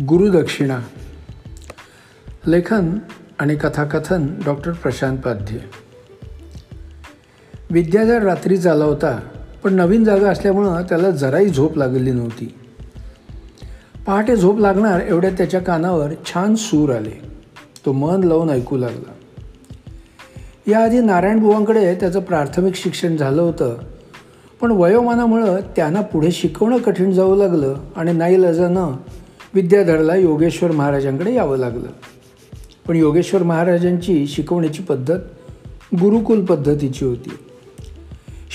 गुरुदक्षिणा लेखन आणि कथाकथन डॉक्टर प्रशांत पाध्ये. विद्याधर रात्री झाला होता पण नवीन जागा असल्यामुळं त्याला जराही झोप लागली नव्हती. पहाटे झोप लागणार एवढ्या त्याच्या कानावर छान सूर आले. तो मन लावून ऐकू लागला. याआधी नारायणबुवांकडे त्याचं प्राथमिक शिक्षण झालं होतं पण वयोमानामुळं त्यांना पुढे शिकवणं कठीण जाऊ लागलं आणि नाही लजानं विद्याधरला योगेश्वर महाराजांकडे यावं लागलं. पण योगेश्वर महाराजांची शिकवण्याची पद्धत गुरुकुल पद्धतीची होती.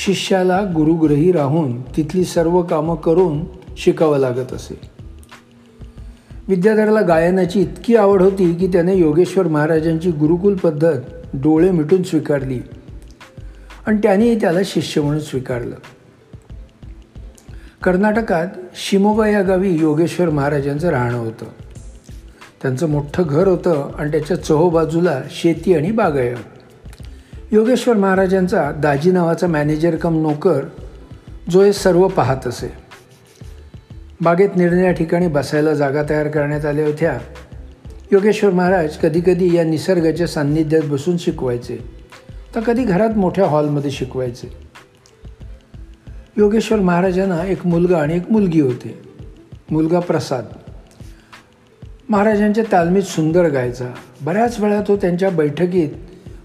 शिष्याला गुरुग्रही राहून तिथली सर्व कामं करून शिकावं लागत असे. विद्याधरला गायनाची इतकी आवड होती की त्याने योगेश्वर महाराजांची गुरुकुल पद्धत डोळे मिटून स्वीकारली. आणि त्यांनी त्याला शिष्य म्हणून स्वीकारलं. कर्नाटकात शिमोगा या गावी योगेश्वर महाराजांचं राहणं होतं. त्यांचं मोठं घर होतं आणि त्याच्या चहोबाजूला शेती आणि बागाय योगेश्वर महाराजांचा दाजी नावाचा मॅनेजर कम नोकर जो हे सर्व पाहत असे. बागेत निरनिळ्या ठिकाणी बसायला जागा तयार करण्यात आल्या होत्या. योगेश्वर महाराज कधीकधी या निसर्गाच्या सान्निध्यात बसून शिकवायचे. तर कधी घरात मोठ्या हॉलमध्ये शिकवायचे. योगेश्वर महाराजांना एक मुलगा आणि एक मुलगी होते. मुलगा प्रसाद. महाराजांच्या तालमीत सुंदर गायचा. बऱ्याच वेळा तो त्यांच्या बैठकीत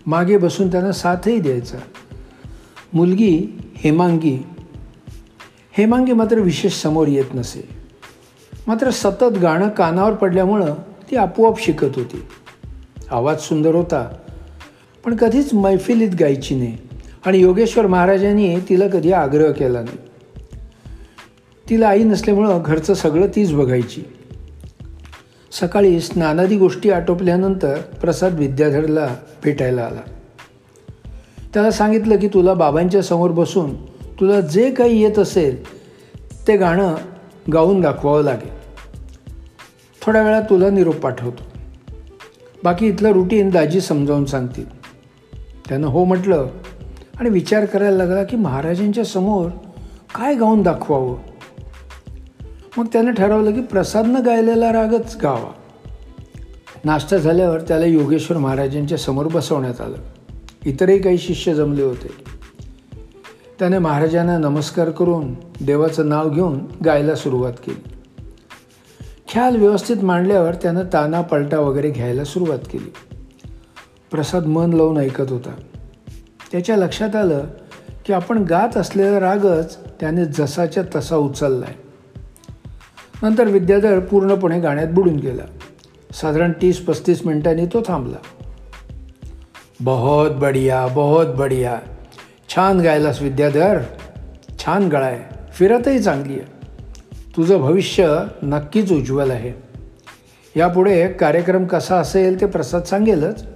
मागे बसून त्यांना साथही द्यायचा. मुलगी हेमांगी. हेमांगी मात्र विशेष समोर येत नसे. मात्र सतत गाणं कानावर पडल्यामुळं ती आपोआप शिकत होती. आवाज सुंदर होता पण कधीच मैफिलीत गायची नाही. आणि योगेश्वर महाराजांनी तिला कधी आग्रह केला नाही. तिला आई नसल्यामुळं घरचं सगळं तीच बघायची. सकाळी स्नानादी गोष्टी आटोपल्यानंतर प्रसाद विद्याधरला भेटायला आला. त्याला सांगितलं की तुला बाबांच्या समोर बसून तुला जे काही येत असेल ते गाणं गाऊन दाखवावं लागेल. थोड्या वेळा तुला निरोप पाठवतो. बाकी इथलं रुटीन दाजी समजावून सांगतील. त्यानं हो म्हटलं आणि विचार करायला लागला की महाराजांच्या समोर काय गाऊन दाखवावं? मग त्यानं ठरवलं की प्रसादनं गायलेला रागच गावा. नाश्ता झाल्यावर त्याला योगेश्वर महाराजांच्या समोर बसवण्यात आलं. इतरही काही शिष्य जमले होते. त्याने महाराजांना नमस्कार करून देवाचं नाव घेऊन गायला सुरुवात केली. ख्याल व्यवस्थित मांडल्यावर त्यानं ताना पलटा वगैरे घ्यायला सुरुवात केली. प्रसाद मन लावून ऐकत होता. त्याच्या लक्षात आलं की आपण गात असलेला रागच त्याने जसाच्या तसा उचलला आहे नंतर विद्याधर पूर्णपणे गाण्यात बुडून गेला. साधारण तीस पस्तीस मिनिटांनी तो थांबला. बहुत बढिया बहुत बढिया. छान गायलास विद्याधर. छान गळाय. फिरतही चांगली आहे. तुझं भविष्य नक्कीच उज्ज्वल आहे. यापुढे कार्यक्रम कसा असेल ते प्रसाद सांगेलच.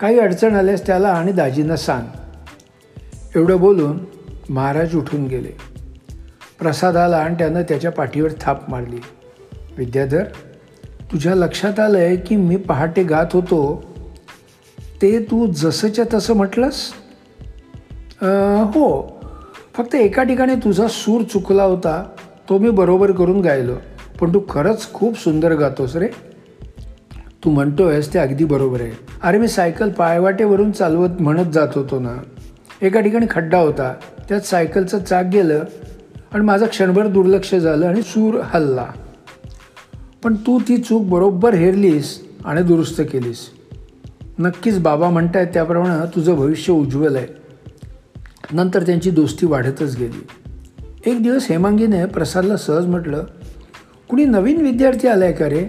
काही अडचण आल्यास त्याला आणि दाजींना सांग. एवढं बोलून महाराज उठून गेले. प्रसाद आला आणि त्यानं त्याच्या पाठीवर थाप मारली. विद्याधर तुझ्या लक्षात आलं आहे की मी पहाटे गात होतो? ते तू जसंच्या तसं म्हटलंस? हो. फक्त एका ठिकाणी तुझा सूर चुकला होता तो मी बरोबर करून गायलो. पण तू खरंच खूप सुंदर गातोस रे. तू म्हणतो आहेस ते अगदी बरोबर आहे. अरे मी सायकल पायवाटेवरून चालवत म्हणत जात होतो ना. एका ठिकाणी खड्डा होता. त्यात सायकलचं चाक गेलं आणि माझं क्षणभर दुर्लक्ष झालं आणि सूर हल्ला. पण तू ती चूक बरोबर हेरलीस आणि दुरुस्त केलीस. नक्कीच बाबा म्हणतायत त्याप्रमाणे तुझं भविष्य उज्ज्वल आहे. नंतर त्यांची दोस्ती वाढतच गेली. एक दिवस हेमांगीने प्रसादला सहज म्हटलं कुणी नवीन विद्यार्थी आला आहे का रे?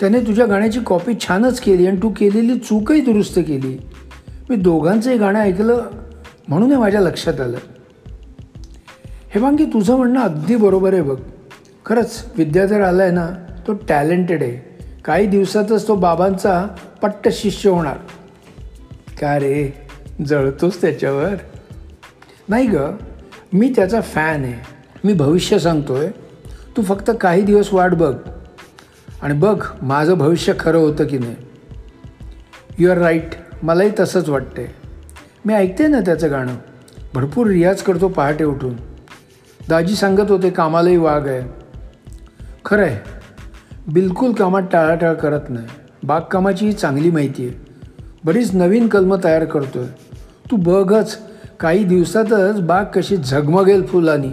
त्याने तुझ्या गाण्याची कॉपी छानच केली आणि तू केलेली चूकही दुरुस्त केली. मी दोघांचंही गाणं ऐकलं म्हणून हे माझ्या लक्षात आलं. हेमांगी तुझं म्हणणं अगदी बरोबर आहे बघ. खरंच विद्याधर आला आहे ना तो टॅलेंटेड आहे. काही दिवसातच तो बाबांचा पट्ट शिष्य होणार. का रे? जळतोस त्याच्यावर? नाही ग मी त्याचा फॅन आहे. मी भविष्य सांगतोय. तू फक्त काही दिवस वाट बघ. आणि बघ माझं भविष्य खरं होतं की नाही. यू आर राईट मलाही तसंच वाटतंय. मी ऐकते ना त्याचं गाणं. भरपूर रियाज करतो पहाटे उठून. दाजी सांगत होते कामालाही वाघ आहे. खरं आहे बिलकुल कामात टाळाटाळ करत नाही. बागकामाची चांगली माहिती आहे. बरीच नवीन कलमं तयार करतो आहे तू बघच काही दिवसातच बाग कशी झगमगेल फुलानी.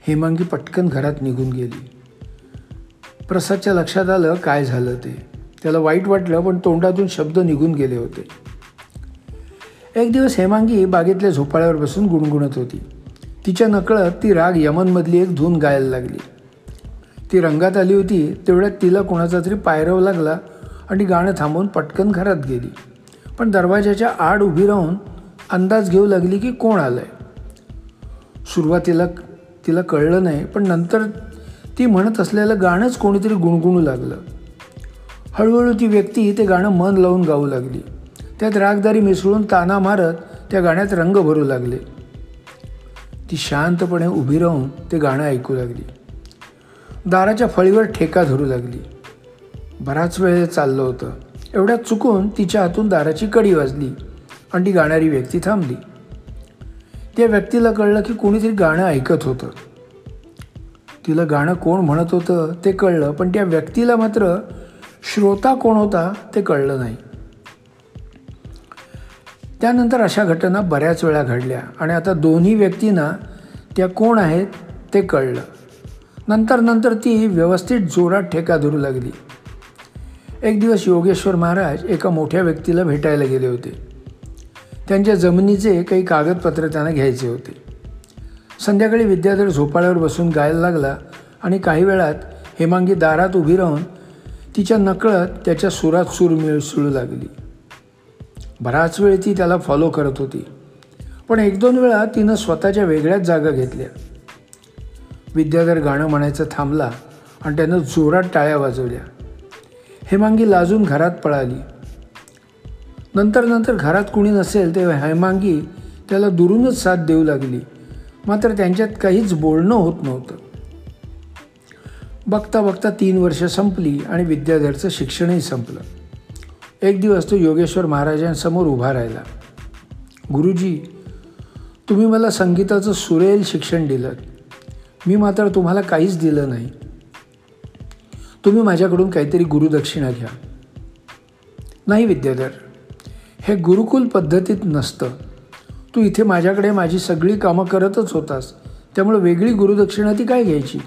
हेमांगी पटकन घरात निघून गेली. प्रसादच्या लक्षात आलं काय झालं ते. त्याला वाईट वाटलं पण तोंडातून शब्द निघून गेले होते. एक दिवस हेमांगी बागेतल्या झोपाळ्यावर बसून गुणगुणत होती. तिच्या नकळत ती राग यमनमधली एक धून गायला लागली. ती रंगात आली होती तेवढ्यात तिला कोणाचा तरी पायरव लागला आणि गाणं थांबवून पटकन घरात गेली. पण दरवाजाच्या आड उभी राहून अंदाज घेऊ लागली की कोण आलं आहे सुरुवातीला तिला कळलं नाही पण नंतर ती म्हणत असलेलं गाणंच कोणीतरी गुणगुणू लागलं. हळूहळू ती व्यक्ती ते गाणं मन लावून गाऊ लागली. त्यात रागदारी मिसळून ताना मारत त्या गाण्यात रंग भरू लागले. ती शांतपणे उभी राहून ते गाणं ऐकू लागली. दाराच्या फळीवर ठेका धरू लागली. बराच वेळ चाललं होतं. एवढ्यात चुकून तिच्या हातून दाराची कडी वाजली आणि ती गाणारी व्यक्ती थांबली. त्या व्यक्तीला कळलं की कोणीतरी गाणं ऐकत होतं. तिला गाणं कोण म्हणत होतं ते कळलं पण त्या व्यक्तीला मात्र श्रोता कोण होता ते कळलं नाही. त्यानंतर अशा घटना बऱ्याच वेळा घडल्या. आणि आता दोन्ही व्यक्तींना त्या कोण आहेत ते कळलं. नंतर नंतर ती व्यवस्थित जोरात ठेका धरू लागली. एक दिवस योगेश्वर महाराज एका मोठ्या व्यक्तीला भेटायला गेले होते. त्यांच्या जमिनीचे काही कागदपत्र त्यांना घ्यायचे होते. संध्याकाळी विद्याधर झोपाळ्यावर बसून गायला लागला आणि काही वेळात हेमांगी दारात उभी राहून तिच्या नकळत त्याच्या सुरात सूर मिळसळू लागली. बराच वेळ ती त्याला फॉलो करत होती. पण एक दोन वेळा तिनं स्वतःच्या वेगळ्याच जागा घेतल्या. विद्याधर गाणं म्हणायचं थांबला आणि त्यानं जोरात टाळ्या वाजवल्या. हेमांगी लाजून घरात पळाली. नंतर नंतर घरात कुणी नसेल तेव्हा हेमांगी त्याला दुरूनच साथ देऊ लागली. मात्र त्यांच्यात काहीच बोलणं होत नव्हतं. बघता बघता तीन वर्ष संपली आणि विद्याधरचं शिक्षणही संपलं. एक दिवस तो योगेश्वर महाराजांसमोर उभा राहिला. गुरुजी तुम्ही मला संगीताचं सुरेल शिक्षण दिलं मी मात्र तुम्हाला काहीच दिलं नाही. तुम्ही माझ्याकडून काहीतरी गुरुदक्षिणा घ्या. नाही विद्याधर हे गुरुकुल पद्धतीत नसतं. तू इथे माझ्याकडे माझी सगळी कामं करतच होतास. त्यामुळे वेगळी गुरुदक्षिणा ती काय घ्यायची?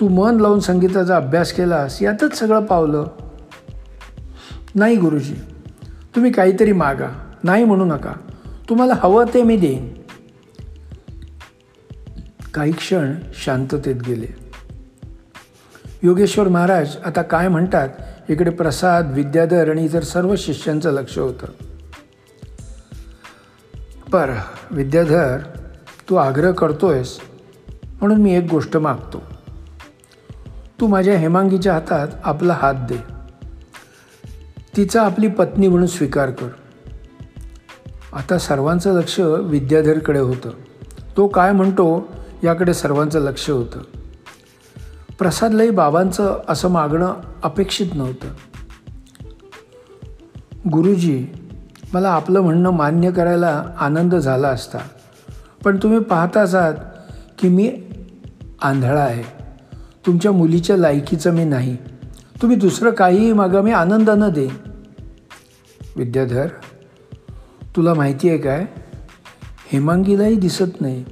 तू मन लावून संगीताचा अभ्यास केलास यातच सगळं पावलं. नाही गुरुजी. तुम्ही काहीतरी मागा. नाही म्हणू नका. तुम्हाला हवं ते मी देईन. काही क्षण शांततेत गेले. योगेश्वर महाराज आता काय म्हणतात? इकडे प्रसाद विद्याधर आणि इतर सर्व शिष्यांचं लक्ष होतं. पर विद्याधर तू आग्रह करतोयस म्हणून मी एक गोष्ट मागतो. तू माझ्या हेमांगीच्या हातात आपला हात दे. तिचा आपली पत्नी म्हणून स्वीकार कर. आता सर्वांचं लक्ष विद्याधरकडे होतं. तो काय म्हणतो याकडे सर्वांचं लक्ष होतं. प्रसादलाही बाबांचं असं मागणं अपेक्षित नव्हतं. गुरुजी मला आपलं म्हणणं मान्य करायला आनंद झाला असता. पण तुम्ही पाहताच आहात की मी आंधळा आहे. तुमच्या मुलीच्या लायकीचं मी नाही. तुम्ही दुसरं काहीही मागा मी आनंदानं देईन. विद्याधर तुला माहिती आहे काय? हेमांगीलाही दिसत नाही.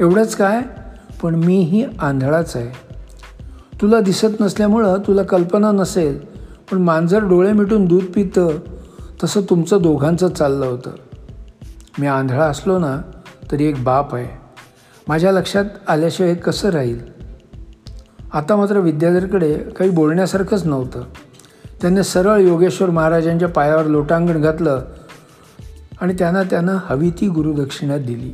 एवढंच काय? पण मीही आंधळाच आहे. तुला दिसत नसल्यामुळं तुला कल्पना नसेल पण मांजर डोळे मिटून दूध पितं तसं तुमचं दोघांचं चाललं होतं. मी आंधळा असलो ना तरी एक बाप आहे. माझ्या लक्षात आल्याशिवाय कसं राहील? आता मात्र विद्याधरकडे काही बोलण्यासारखंच नव्हतं. त्याने सरळ योगेश्वर महाराजांच्या पायावर लोटांगण घातलं आणि त्यांना त्यानं हवी ती गुरुदक्षिणा दिली.